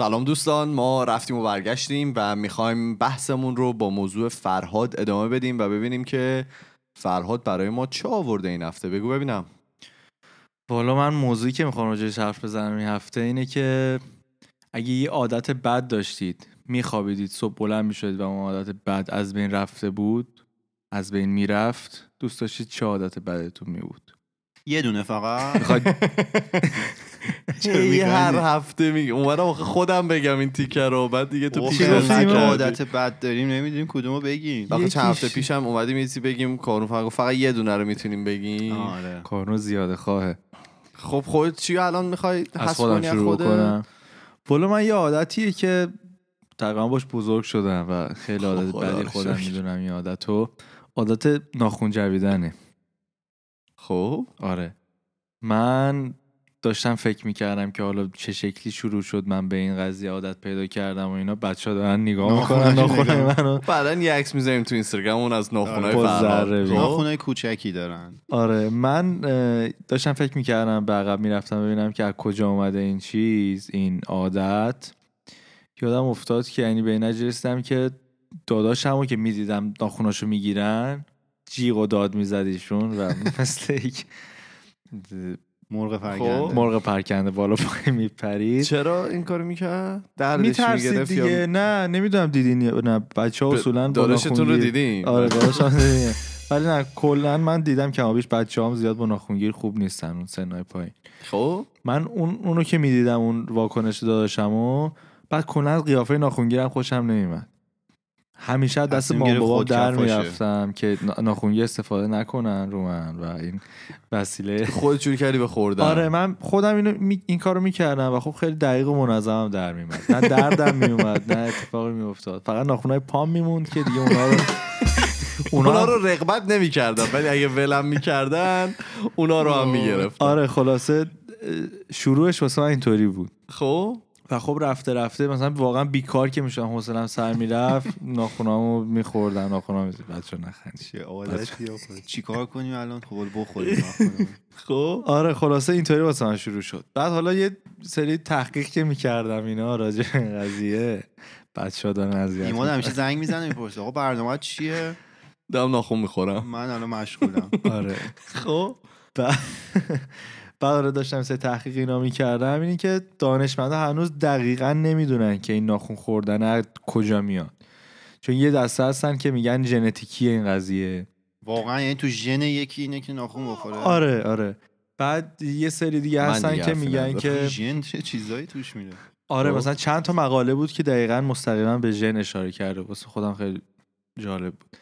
سلام دوستان ما رفتیم و برگشتیم و می‌خوایم بحثمون رو با موضوع فرهاد ادامه بدیم و ببینیم که فرهاد برای ما چه آورده این هفته. بگو ببینم. والا من موضوعی که می‌خوام راجعش حرف بزنم این هفته اینه که اگه یه عادت بد داشتید میخوابیدید صبح بلند می‌شدید و اون عادت بد از بین رفته بود از بین می‌رفت دوست داشتید چه عادت بدتون میبود؟ یه دونه فقط. هی هر هفته میگه اومدم آخه خودم بگم این تیکه رو بعد دیگه تو پیش. عادت بد داریم نمی‌دونیم کدومو بگیم. آخه چند هفته پیشم اومدیم یه چیزی بگیم کارون فقط فقط یه دونه رو می‌تونیم بگیم. آره. کارنو زیاده خواهه. خب خودت چی الان می‌خوای از خودم شروع کنم والا من یه عادتیه که تقریبا باش بزرگ شدم و خیلی عادت بدی خودم. می‌دونم این عادت رو عادت ناخون جویدنه. خب؟ آره. من داشتم فکر می‌کردم که حالا چه شکلی شروع شد من به این قضیه عادت پیدا کردم و اینا. بچه ها دارن نگاه می‌کنن ناخونه. منو. بعدا یه عکس می‌ذاریم تو اینستاگراممون از ناخونای با فرهاد. ذره خب؟ ناخونای کوچکی دارن. آره. من داشتم فکر می‌کردم به عقب می‌رفتم ببینم که از کجا اومده این چیز این عادت. یادم افتاد که یعنی به این رسیدم که داداشمو که می‌دیدم ناخوناشو می‌گیرن جیغ و داد میزدیشون و مثل یک مرغ خب. فرگنده مرغ پرکنده بالا پای میپرید. چرا این کارو می‌کرد؟ دردش میترسید دیگه؟ یا نه نمی‌دونم دیدین یا نه. بچه ها اصولا داداشتون رو ناخونگیر- دیدین؟ آره دیدین. ولی نه کلا من دیدم که آبیش بچه هم زیاد با ناخونگیر خوب نیستن اون سنهای پایین. خب؟ من اون اونو که می‌دیدم اون واکنش داداشمو بعد کلا از قیافه ناخونگیرم خوشم نمیمد همیشه دست مام گرفت بابام در. می‌رفتم که نا- ناخونگیر استفاده نکنن رو من و این وسیله. خودت جوری کردی به خوردن؟ آره من خودم اینو می... این کارو می‌کردم و خب خیلی دقیق و منظمم در میومد نه دردم میومد نه اتفاقی میافتاد. فقط ناخونای پام میموند که دیگه اونا رو اونا اونا رو رغبت نمی‌کردن ولی اگه ولم می‌کردن اونا رو هم می‌گرفت آره خلاصه شروعش واسه من اینطوری بود. خب؟ و خب رفته رفته مثلا واقعا بیکار که می‌شدم حوصلم سر می‌رفت ناخونامو میخوردم ناخونام بچه نخندی چه عادتی آخه. چیکار کنیم الان؟ خب بخوریم. خب آره خلاصه اینطوری واسه من شروع شد. بعد حالا یه سری تحقیق که می‌کردم اینا راجع قضیه بچه ها دارن اذیت ایمان همیشه زنگ می‌زنه می‌پرسه آقا برنامه چیه؟ دارم ناخون می‌خورم. من الان مشغولم. آره. خب. بعد داشتم سه تحقیق اینا می‌کردم اینی که دانشمندا هنوز دقیقا نمی‌دونن که این ناخون خوردن از کجا میاد. چون یه دسته هستن که میگن ژنتیکی این قضیه. واقعا یعنی تو ژن یکی اینه که ناخون بخوره. آره آره. بعد یه سری دیگه هستن دیگه که میگن. که ژن چه چیزایی توش میره؟ آره خب. مثلا چند تا مقاله بود که دقیقا مستقیما به ژن اشاره کرده. واسه خودم خیلی جالب بود.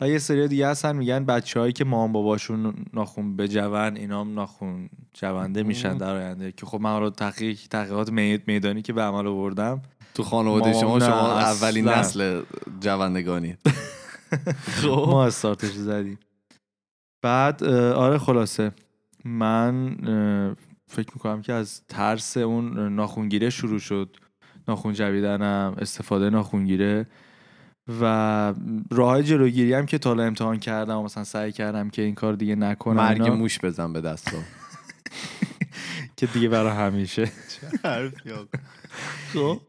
و یه سری دیگه هستن میگن بچههایی که مام باباشون ناخون به جوان اینا هم ناخون جونده میشن در آینده. که خب من حالا تحقیق تحقیقات می- میدانی که به عمل آوردم. تو خانواده ما- شما شما. اولین نسل جوندگانی. خب. ما استارتش زدیم. بعد آره خلاصه. من فکر می‌کنم که از ترس اون ناخونگیره شروع شد. ناخون جویدنم استفاده ناخونگیره. و راه های جلوگیری هم که تا حالا امتحان کردم و مثلا سعی کردم که این کار دیگه نکنم مرگ اینا، موش بزن به دستو که دیگه برای همیشه. خب؟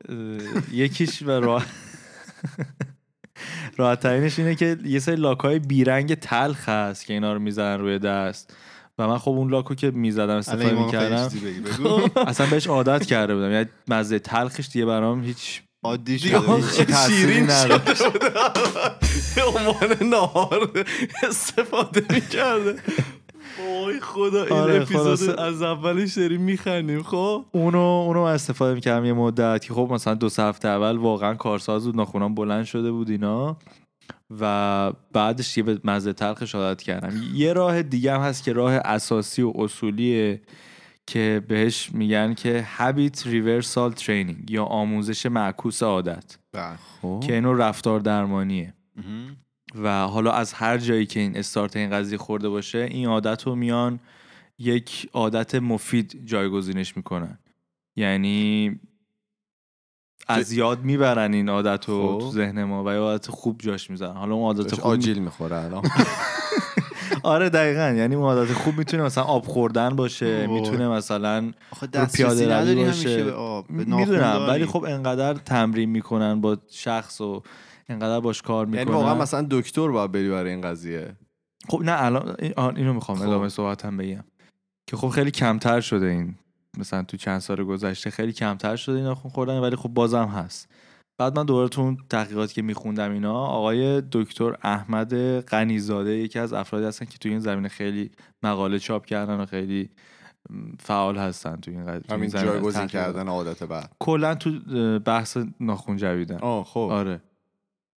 یکیش و راه راحت ترینش اینه که یه سری لاک های بیرنگ تلخ هست که اینا رو می‌زنن روی دست. و من خب اون لاکو که می‌زدم استفاده می‌کردم. اصلا بهش عادت کرده بودم. یعنی مزه تلخش دیگه برام هیچ عادی شده. شیرین. شده به عنوان نهار استفاده می‌کرده. وای خدا این آره، اپیزود. از اولش داریم میخندیم خب؟ اونو اونو من استفاده می‌کردم یه مدت که خب مثلا دو سه هفته اول واقعا کارساز بود ناخونام بلند شده بود اینا. و بعدش یه به مزه تلخش عادت کردم. یه راه دیگه هم هست که راه اساسی و اصولیه که بهش میگن که habit reversal training یا آموزش معکوس عادت. بله. خب. که اینو رفتار درمانیه. و حالا از هر جایی که این استارت این قضیه خورده باشه این عادت رو میان یک عادت مفید جایگزینش می‌کنن. یعنی از یاد می‌برن این عادت رو خب. تو ذهن ما و یه عادت خوب جاش می‌ذارن. حالا اون عادت خوب آجیل می‌خوره الان. آره دقیقا یعنی عادت خوب می‌تونه مثلا آب خوردن باشه. می‌تونه مثلا پیاده روی باشه. همیشه به آب به ناخن می‌دونم. ولی خب انقدر تمرین می‌کنن با شخص و انقدر باش کار می‌کنن یعنی واقعا مثلا دکتر باید بری برای این قضیه خب نه الان اینو می‌خوام خب. ادامه صحبتم بگم که خب خیلی کمتر شده این مثلا تو چند سال گذشته خیلی کمتر شده این ناخن خوردن ولی خب بازم هست بعد من دوباره تو اون تحقیقاتی که میخوندم اینا آقای دکتر احمد غنیزاده یکی از افرادی هستن که تو این زمینه خیلی مقاله چاپ کردن و خیلی فعال هستن تو این قضیه همین جایگزین. کردن عادت بعد. کلا تو بحث ناخون جویدن آه خب. آره.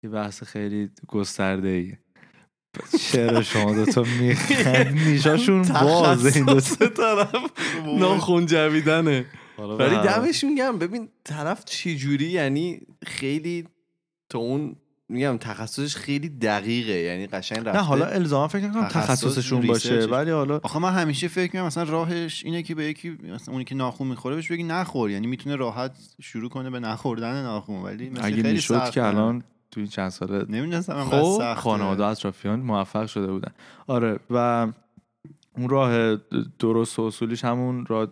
یه بحث خیلی گسترده ایه چرا شما دوتا میخند نیشاشون بازه این تخصص طرف. ناخون جویدنه ولی. دمشون گم ببین طرف چی جوری یعنی خیلی تو اون میگم تخصصش خیلی دقیقه. یعنی قشنگ رفته نه حالا الزاما فکر نکنم تخصص تخصصشون باشه ریسرچش. ولی حالا آخه من همیشه فکر می‌کنم مثلا راهش اینه که به یکی مثلا اونی که ناخون می‌خوره بهش بگی نخور. یعنی می‌تونه راحت شروع کنه به نخوردن ناخون ولی مثل اگه خیلی سخته. که الان تو این چند ساله نمی‌دونستم خب خانواده اطرافیان موفق شده بودن. آره و اون راه درست و اصولیش همون راه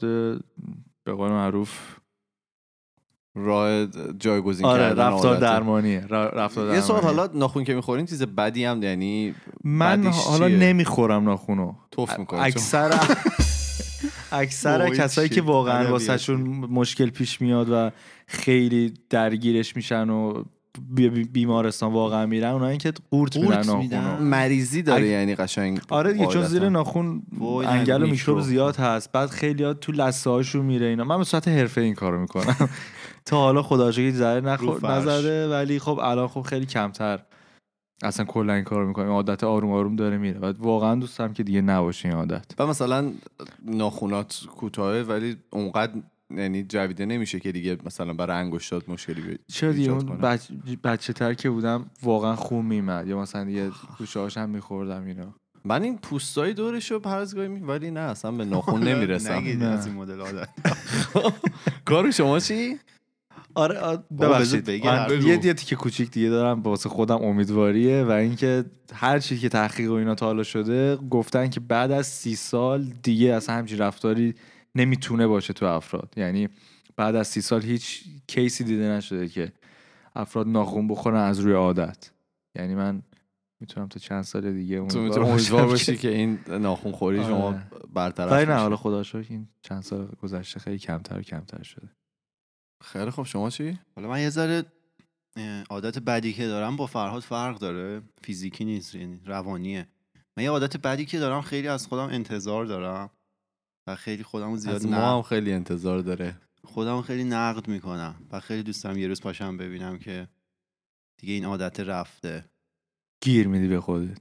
به قول معروف راه جایگزین آره کردن رفتار. درمانیه رفتار یه سوال. حالا ناخون که می‌خورین چیز بدی هم یعنی من حالا چیه؟ نمی‌خورم ناخونو توف می‌کنه اکثر اکثر کسایی که واقعا ادبیاتی. واسهشون مشکل پیش میاد و خیلی درگیرش میشن و بیمارستان واقعا میرن اونایی که قورت میدن قورت میدن. مریضی داره یعنی قشنگ آره دیگه چون. زیر ناخون انگل و میکروب. زیاد هست بعد خیلی تو لثه هاشون میره اینا من به صورت حرفه این کارو می‌کنم تا حالا خدا شکر نخور فرش. نزده ولی خب الان خب خیلی کمتر اصلا کلا این کارو می‌کنیم عادت آروم آروم داره میره و واقعا دوست دارم که دیگه نباشه این عادت و مثلا ناخونات کوتاهه ولی اونقدر یعنی جویده نمیشه که دیگه مثلا برای انگشتات مشکلی بی- چرا دیگه ایجاد اون. بچ... بچه تر که بودم واقعا خون میمد یا مثلا دیگه گوشه هاشم میخوردم اینا من این پوستای دورش رو هر از گاهی می ولی نه اصلا به ناخون نمی‌رسم. از این مدل عادت کار شما چی آره ببخشید یه بگو. یه تیکه کوچیک دیگه دارم واسه خودم امیدواریه و اینکه هر چیزی که تحقیق و اینا تا حالا شده گفتن که بعد از سی سال دیگه اصلا همچین رفتاری نمی‌تونه باشه تو افراد. یعنی بعد از سی سال هیچ کیسی دیده نشده که افراد ناخون بخورن از روی عادت. یعنی من می‌تونم تا چند سال دیگه تو امیدوار باشی که این ناخون خوری شما آره. برطرف ولی نه. حالا خدا شکر این چند سال گذشته خیلی کمتر و کمتر شده. خیلی خب شما چی؟ حالا من یه ذره عادت بدی که دارم با فرهاد فرق داره. فیزیکی نیست یعنی روانیه. من یه عادت بدی که دارم خیلی از خودم انتظار دارم. و خیلی خودم زیاد از ما هم خیلی انتظار داره. خودم خیلی نقد می‌کنم و خیلی دوست دارم یه روز پاشم ببینم که دیگه این عادت رفته. گیر میدی به خودت.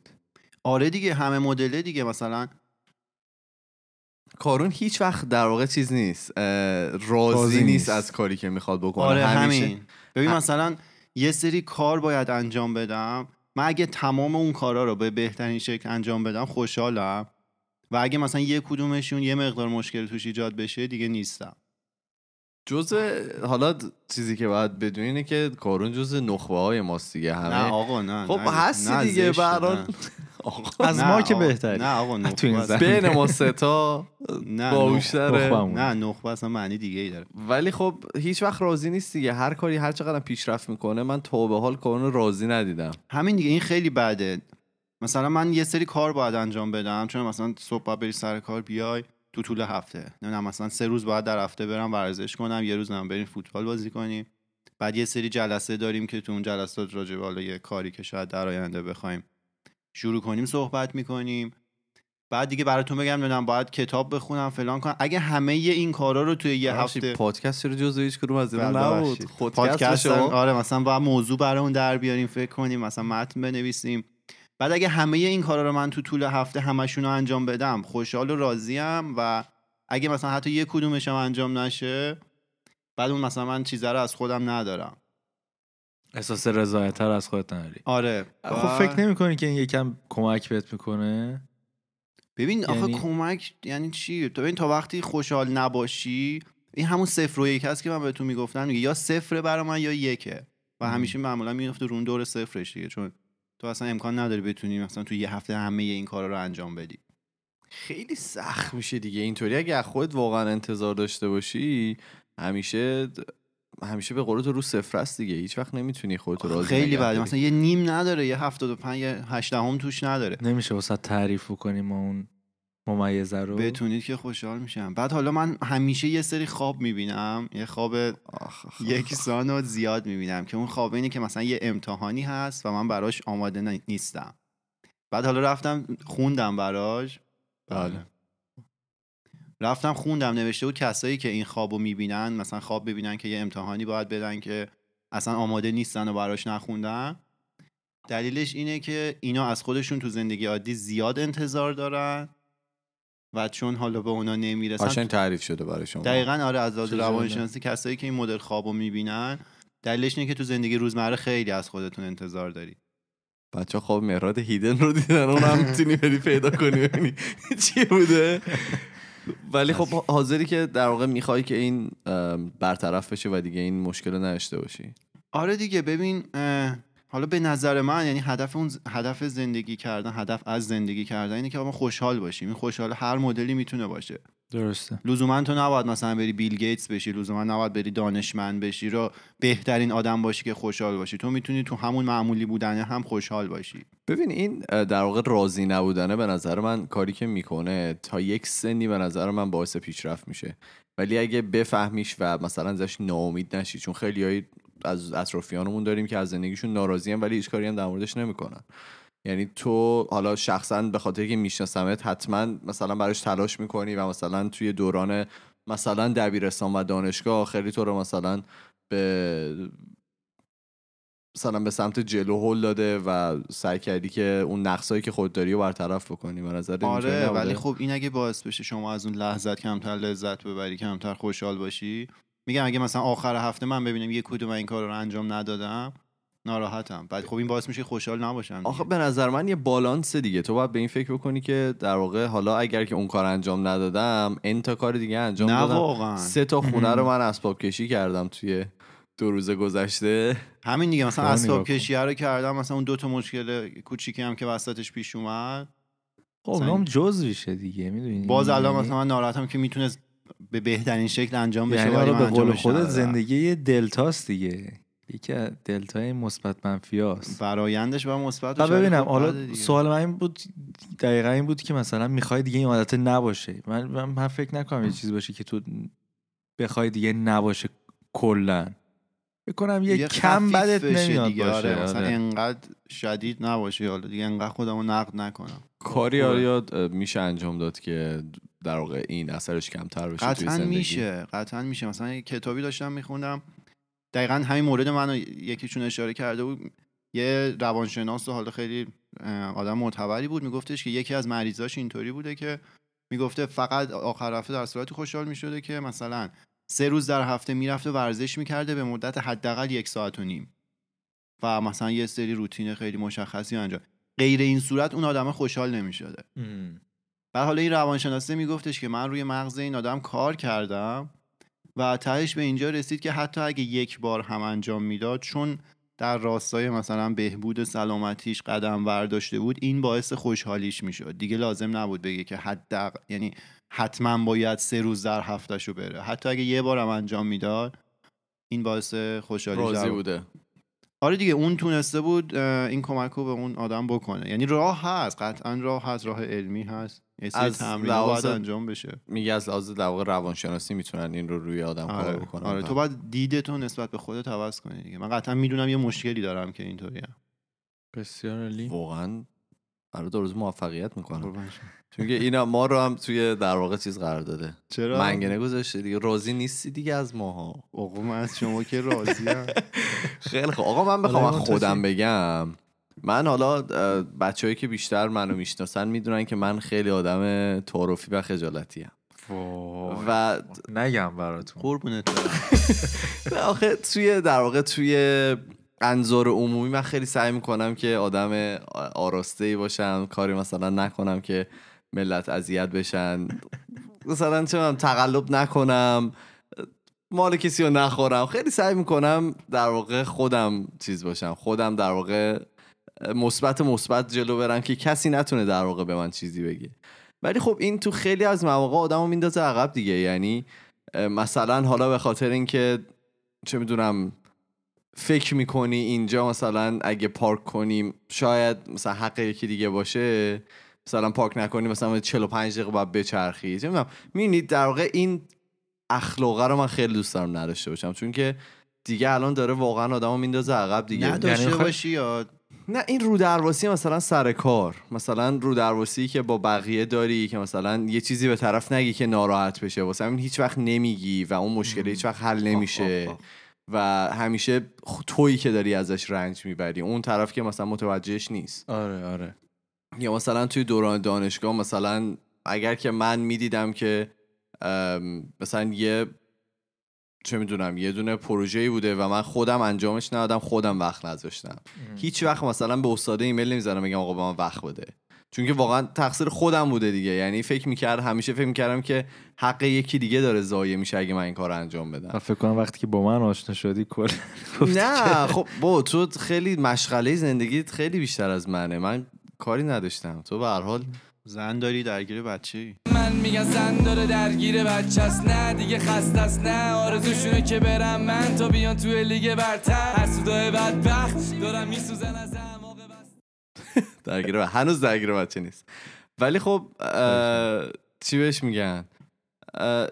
آره دیگه همه مدله دیگه. مثلا کارون هیچ وقت در واقع چیز نیست راضی نیست نیست. از کاری که می‌خواد بکنه. آره همیشه. همین ببین ه- مثلا یه سری کار باید انجام بدم. من اگه تمام اون کارا رو به بهترین شکل انجام بدم خوشحالم. و اگه مثلا یه کدومشون یه مقدار مشکل توش ایجاد بشه دیگه نیستم جزء حالا چیزی که باید بدونی اینه که کارون جزء نخبه های ماست دیگه همه نه آقا نه خب نه، هستی نه، دیگه زشته، به هر حال. نه. آقا از ما که بهتری. نه آقا نخبه تو. بین ما ستا نه. نه نخبه اصلا معنی دیگه ای داره ولی خب هیچ وقت راضی نیست دیگه هر کاری هر چقدر پیشرفت می‌کنه من تا به حال کارون رو راضی ندیدم همین دیگه این خیلی بده مثلا من یه سری کار باید انجام بدم چون مثلا صبح باید بری سر کار بیای تو طول هفته. نمی‌دونم مثلا سه روز باید در هفته برم ورزش کنم یه روز هم بریم فوتبال بازی کنیم. بعد یه سری جلسه داریم که تو اون جلسات راجع به یه کاری که شاید در آینده بخوایم شروع کنیم صحبت می‌کنیم. بعد دیگه براتون بگم نمی‌دونم باید کتاب بخونم فلان کنم. اگه همه این کارا رو توی یه هفته پادکست چرا جزء هیچ کدوم از اینا بله، نبود. پادکست آره مثلا باید موضوع برامون در بیاریم فکر کنیم مثلا متن بنویسیم. بعد اگه همه این کارا رو من تو طول هفته همشون رو انجام بدم خوشحال و راضیم و اگه مثلا حتی یه کدومش هم انجام نشه بعد اون مثلا من چیزا رو از خودم ندارم. احساس رضایت تر از خودت نداری. آره. خب فکر نمی کنی که این یکم کمک بهت می‌کنه؟ ببین آخه یعنی- کمک یعنی چی؟ تو ببین تا وقتی خوشحال نباشی این همون صفر و یک هست که من بهتون می‌گفتم یا صفره برای من یا یکه. و. همیشه معمولا میفته رون دور صفرش دیگه چون تو اصلا امکان نداری بتونی مثلا تو یه هفته همه این کارا رو انجام بدی. خیلی سخت میشه دیگه. اینطوری اگه از خودت واقعا انتظار داشته باشی همیشه همیشه به قول تو رو صفر است دیگه. هیچ وقت نمی‌تونی خودت رو راضی خیلی بعد. مثلا یه نیم نداره یه 75 یه 8 هم توش نداره. نمیشه واسه تعریف کنیم ما اون ممیزه رو؟ بتونید که خوشحال میشم. بعد حالا من همیشه یه سری خواب می‌بینم. یه خواب یکسان و زیاد می‌بینم که اون خواب اینه که مثلا یه امتحانی هست و من براش آماده نیستم. بعد حالا رفتم خوندم براش. بله. رفتم خوندم نوشته بود کسایی که این خواب رو می‌بینن مثلا خواب ببینن که یه امتحانی باید بدن که اصلا آماده نیستن و براش نخوندن. دلیلش اینه که اینا از خودشون تو زندگی عادی زیاد انتظار دارن. و چون حالا به اونا نمی‌رسن قشنگ تعریف شده برای شما. دقیقا آره از لحاظ روانشناسی کسایی که این مدل خواب رو می‌بینن دلیلش اینه که تو زندگی روزمره خیلی از خودتون انتظار داری بچه خواب مهراد هیدن رو دیدن اون هم می‌تونی بری پیدا کنی. ببینی چی بوده؟ ولی خب حاضری که در واقع می‌خوای که این برطرف بشه و دیگه این مشکل رو نداشته باشی. آره دیگه ببین حالا به نظر من یعنی هدف اون هدف زندگی کردن هدف از زندگی کردن اینه که ما خوشحال باشیم. این خوشحال هر مدلی می‌تونه باشه. درسته. لزوما تو نباید مثلا بری بیل گیتس بشی لزوما نباید بری دانشمند بشی رو بهترین آدم باشی که خوشحال باشی. تو می‌تونی تو همون معمولی بودنه هم خوشحال باشی. ببین این در واقع راضی نبودنه به نظر من کاری که می‌کنه تا یک سنی به نظر من باعث پیشرفت میشه. ولی اگه بفهمیش و مثلا ازش ناامید نشی چون خیلی از اطرافیانمون داریم که از زندگیشون ناراضی ولی هیچ کاری هم در موردش نمی‌کنن. یعنی تو حالا شخصا به خاطر که میشناسمت حتما مثلا براش تلاش می‌کنی و مثلا توی دوران مثلا دبیرستان و دانشگاه خیلی تو رو مثلا به مثلا به سمت جلو هل داده و سعی کردی که اون نقصایی که خود داری رو برطرف بکنی. به نظر آره ولی خب این اگه باعث بشه شما از اون لحظت کمتر لذت ببری کمتر خوشحال باشی میگم اگه مثلا آخر هفته من ببینم یه کدوم این کار رو انجام ندادم ناراحتم. بعد خب این باعث میشه خوشحال نباشم دیگه. آخه به نظر من یه بالانس دیگه. تو باید به این فکر بکنی که در واقع حالا اگر که اون کار انجام ندادم این تا کار دیگه انجام نه دادم. واقعا. سه تا خونه رو من اسباب کشی کردم توی دو روز گذشته. همین دیگه مثلا اسباب. کشی رو کردم مثلا اون دو تا مشکل کوچیکی هم که وسطش پیش اومد. خب اونام جزویشه دیگه می‌دونی؟ باز الان مثلا من ناراحتم که می‌تونست به بهترین شکل انجام بشه یعنی به قول خودت ندادم. زندگی یه دلتاست دیگه یکی از دلتای مثبت منفیاست برایندش و مثبت ببینم حالا. سوال من این بود دقیقا این بود که مثلا می‌خوای دیگه این عادت نباشه من, من, فکر نکنم یه چیز باشه که تو بخوای دیگه نباشه کلا فکر کنم یه, یه کم بدت نمیاد دیگه باشه آره. مثلا آره. انقدر شدید نباشه حالا دیگه انقدر خودمو نقد نکنم کاری اه، میشه انجام داد که در واقع این اثرش کمتر بشه توی قطعا زندگی؟ میشه قطعا میشه. مثلا یه کتابی داشتم میخوندم. دقیقا همین مورد منو یکیشون اشاره کرده بود. یه روانشناس و حالا خیلی آدم معتبری بود. میگفتش که یکی از مریضاش اینطوری بوده که می‌گفته فقط آخر هفته در صورتی خوشحال می‌شده که مثلا سه روز در هفته می‌رفته ورزش می‌کرده به مدت حداقل یک ساعت و نیم. و مثلا یه سری روتین خیلی مشخصی انجام. غیر این صورت اون آدم خوشحال نمی‌شده. بعد حالا این روانشناسه میگفتش که من روی مغز این آدم کار کردم و تهش به اینجا رسید که حتی اگه یک بار هم انجام می‌داد چون در راستای مثلا بهبود سلامتیش قدم برداشته بود این باعث خوشحالیش می‌شد. دیگه لازم نبود بگه که حد یعنی حتما باید سه روز در هفتهشو بره. حتی اگه یه بار هم انجام می‌داد این باعث خوشحالیش راضی بوده. آره دیگه اون تونسته بود این کمک رو به اون آدم بکنه. یعنی راه هست قطعا راه هست راه علمی هست. از لحاظ انجام بشه. میگه از لحاظ در واقع روانشناسی می‌تونن این رو روی آدم کار آره, بکنن. آره تو باید دیدتو نسبت به خودت عوض کنی دیگه. من قطعا می‌دونم یه مشکلی دارم که اینطوریه بسیار عالی. واقعا برای دو روز موفقیت می‌کنم. چون که اینا ما رو هم توی در واقع چیز قرار داده. چرا؟ منگنه گذاشته دیگه. راضی نیستی دیگه از ماها. آقا من از شما که راضیم. خیلی خوب. آقا من بخوام خودم؟ بگم. من حالا بچههایی که بیشتر منو می‌شناسن می‌دونن که من خیلی آدم تعارفی و خجالتی و نگم براتون. قربونت آخه توی در واقع توی انظار عمومی من خیلی سعی می‌کنم که آدم آراسته ای باشم کاری مثلا نکنم که ملت اذیت بشن. مثلا چه می‌دونم، تقلب نکنم مال کسی رو نخورم. خیلی سعی می‌کنم در واقع خودم چیز باشم. خودم در واقع مثبت مثبت جلو برم که کسی نتونه در واقع به من چیزی بگه. ولی خب این تو خیلی از مواقع آدمو میندازه عقب دیگه. یعنی مثلا حالا به خاطر اینکه چه می‌دونم فکر می‌کنی اینجا مثلا اگه پارک کنیم شاید مثلا حق یکی دیگه باشه. مثلا پارک نکنی مثلا 45 دقیقه باید بچرخی. چه می‌دونم. می‌بینید در واقع این اخلاقه رو من خیلی دوست دارم نداشته باشم. چون که دیگه الان داره واقعا آدمو میندازه عقب دیگه. نداشته یعنی خواهی- باشی یا نه این رو درواسی مثلا سر کار. مثلا رو درواسی که با بقیه داری که مثلا یه چیزی به طرف نگی که ناراحت بشه. واسه همین هیچ وقت نمیگی و اون مشکل هیچ وقت حل نمیشه. و همیشه تویی که داری ازش رنج می‌بری. اون طرف که مثلا متوجهش نیست. آره آره. یا مثلا توی دوران دانشگاه مثلا اگر که من می‌دیدم که مثلا یه چه می‌دونم یه دونه پروژه‌ای بوده و من خودم انجامش ندادم خودم وقت نذاشتم. هیچ وقت مثلا به استاده ایمیل نمی‌زنم میگم آقا به من وقت بده. چون که واقعا تقصیر خودم بوده دیگه. یعنی فکر می‌کرد همیشه فکر می‌کردم که حق یکی دیگه داره ضایع میشه اگه من این کار رو انجام من بدم فکر کنم وقتی که با من آشنا شدی کل نه خب با تو خیلی مشغله زندگیت خیلی بیشتر از منه. من کاری نداشتم. تو به هر حال زن داری درگیر بچه ای من میگن زن داره درگیر بچه است. نه دیگه خسته است. نه آرزوشونه که برم من تا بیان توی لیگ برتر. حسودای بدبخت دارم میسوزن از اعماق درگیر هنوز درگیر بچه نیست. ولی خب چی بهش میگن؟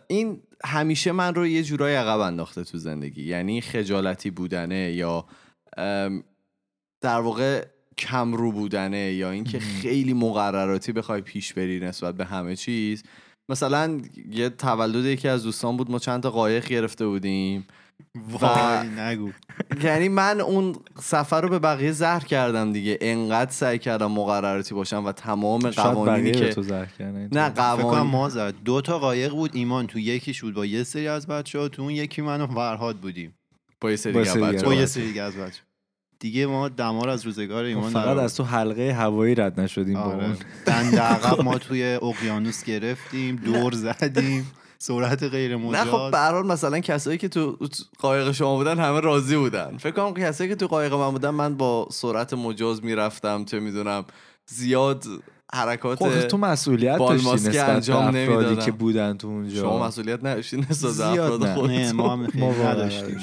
این همیشه من رو یه جورایی عقب انداخته تو زندگی. یعنی خجالتی بودنه یا در واقع کمرو بودنه یا اینکه خیلی مقرراتی بخوای پیش بری نسبت به همه چیز. مثلا یه تولد یکی از دوستان بود ما چند تا قایق گرفته بودیم وای نگو. یعنی من اون سفر رو به بقیه زهر کردم دیگه. انقدر سعی کردم مقرراتی باشم و تمام قوانینی که تو زهر نه قوانین ما زد. دو تا قایق بود ایمان تو یکیش بود با یه سری از بچه ها تو اون یکی من و فرهاد بودیم. با یه سری با دیگه سری بچه‌ها. دیگه. با ما دمار از روزگار ما ایمان فقط در از تو حلقه هوایی رد نشدیم با آره. اون دنده عقب ما توی اقیانوس گرفتیم دور زدیم سرعت غیر نه مجاز خب به هر حال مثلا کسایی که تو قایق شما بودن همه راضی بودن فکر کنم کسایی که تو قایق من بودن من با سرعت مجاز می‌رفتم چه می‌دونم زیاد حرکات خب تو مسئولیت داشتی نسبت انجام افرادی. که بودن تو اونجا شما مسئولیت نداشتین نسبت افراد نه. خودتون. نه ما هم نداشتیم.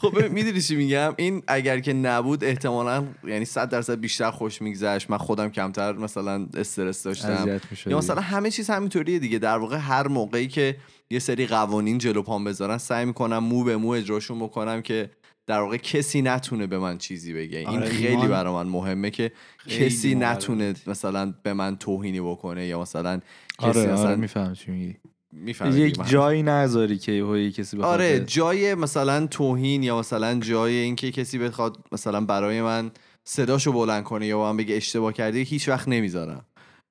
خب می‌دونی چی میگم؟ این اگر که نبود احتمالا یعنی 100 درصد بیشتر خوش میگذشت. من خودم کمتر مثلا استرس داشتم. یا مثلا همه چیز همینطوریه دیگه. در واقع هر موقعی که یه سری قوانین جلو پام بذارن سعی می‌کنم مو به مو اجراشون بکنم که در واقع کسی نتونه به من چیزی بگه. این آره، خیلی ایمان برای من مهمه که خیلی کسی. نتونه مثلا به من توهینی بکنه یا مثلا کسی آره آره مثلا میفهم چی میگی. می‌فهمی یک. جایی نذاری که یه کسی بخواد آره جای مثلا توهین یا مثلا جای اینکه کسی بخواد مثلا برای من صداشو بلند کنه یا من بگه اشتباه کردی هیچ وقت نمی‌ذارم.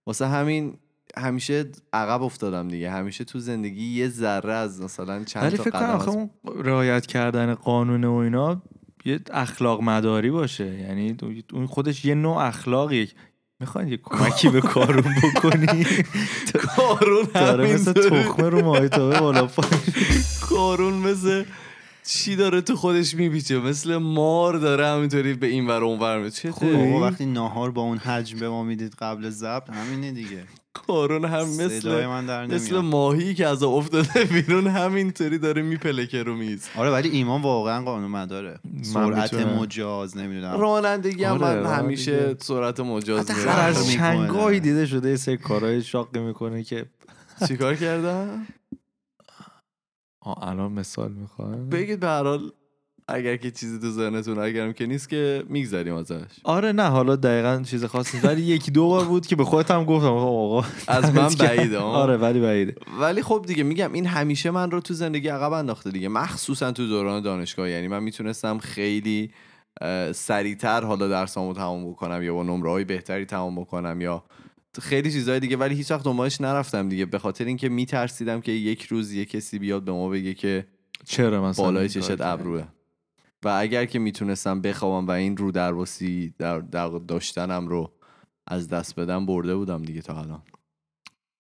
واسه همین همیشه عقب افتادم دیگه. همیشه تو زندگی یه ذره از مثلا چند ولی تا فکر کنم از... اون رعایت کردن قانون و اینا یه اخلاق مداری باشه. یعنی اون خودش یه نوع اخلاقی می‌خواین یه کمکی به کارون بکنی؟ کارون داره مثل. تخمه رو ماهیتابه بالا پایین کارون مثل چی داره تو خودش میپیچه مثل مار داره همینطوری به این ور اون ور خوبه. بابا وقتی ناهار با اون حجم به ما می‌دید قبل ضبط همینه دیگه کارون هم مثل من در مثل ماهی که از افتاده بیرون همینطوری داره میپلکه رو میز. آره ولی ایمان واقعا قانون مداره. سرعت. مجاز نمی‌دونم. رانندگی هم آره، من. همیشه سرعت مجاز حتی هر از. چنگایی دیده شده یه سری کارهای شاقی می‌کنه که چیکار کردم؟ آه الان مثال می‌خوام. بگید به هر حال اگر که چیزی تو ذهنتون اگرم که نیست که میگذریم ازش. آره نه حالا دقیقا چیز خاصی. ولی یکی دو بار بود که به خودت هم گفتم آقا از من بعیده. آره ولی بعیده. ولی خب دیگه میگم این همیشه من رو تو زندگی عقب انداخته دیگه. مخصوصا تو دوران دانشگاه. یعنی من می‌تونستم خیلی سریعتر حالا درسامو تمام بکنم یا با نمره های بهتری تمام بکنم یا خیلی چیزهای دیگه. ولی هیچ وقت دنبالش نرفتم دیگه. به خاطر اینکه میترسیدم که یک روز یه کسی بیاد به ما بگه که چرا مثلا بالای چشت؟ ابروه. و اگر که می‌تونستم بخوابم و این رو درواسی در, در داشتنم رو از دست بدم برده بودم دیگه تا الان.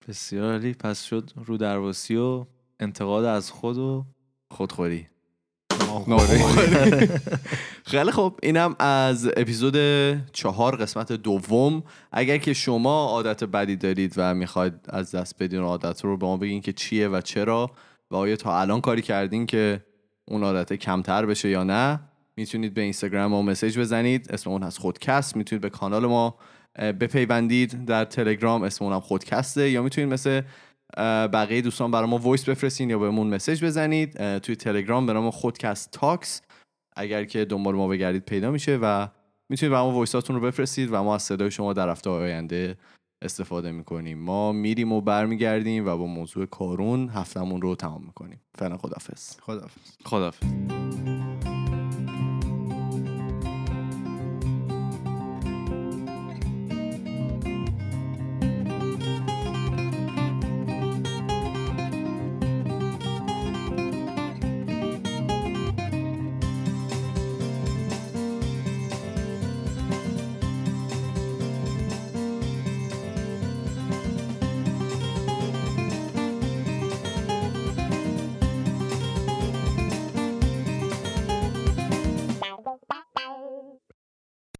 بسیار عالی. پس شد رو درواسی و انتقاد از خود و خودخوری. خیلی خب اینم از اپیزود چهار قسمت دوم. اگر که شما عادت بدی دارید و می‌خواید از دست بدین عادت رو به ما بگین که چیه و چرا و آیا تا الان کاری کردین که اون عادت کمتر بشه یا نه می‌تونید به اینستاگرام ما مسیج بزنید. اسم اون هست خودکست. می‌تونید به کانال ما بپیوندید. در تلگرام اسم اونم خودکسته. یا می‌تونید مثل بقیه دوستان برای ما voice بفرستین یا بهمون message بزنید. توی تلگرام به نام خودکست تاکس. اگر که دنبال ما بگردید پیدا میشه و می‌تونید برای ما voice اتون رو بفرستید و ما از صدای شما در هفته آینده استفاده می‌کنیم. ما میریم و برمیگردیم و با موضوع کار این هفتمون رو تمام می‌کنیم. فعلا خدافظ خداحافظ. خدافظ